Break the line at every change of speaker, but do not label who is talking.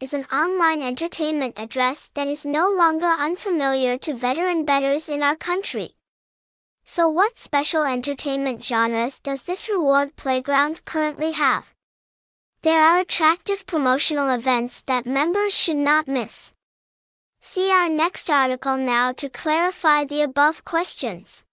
is an online entertainment address that is no longer unfamiliar to veteran bettors in our country. So what special entertainment genres does this reward playground currently have? There are attractive promotional events that members should not miss. See our next article now to clarify the above questions.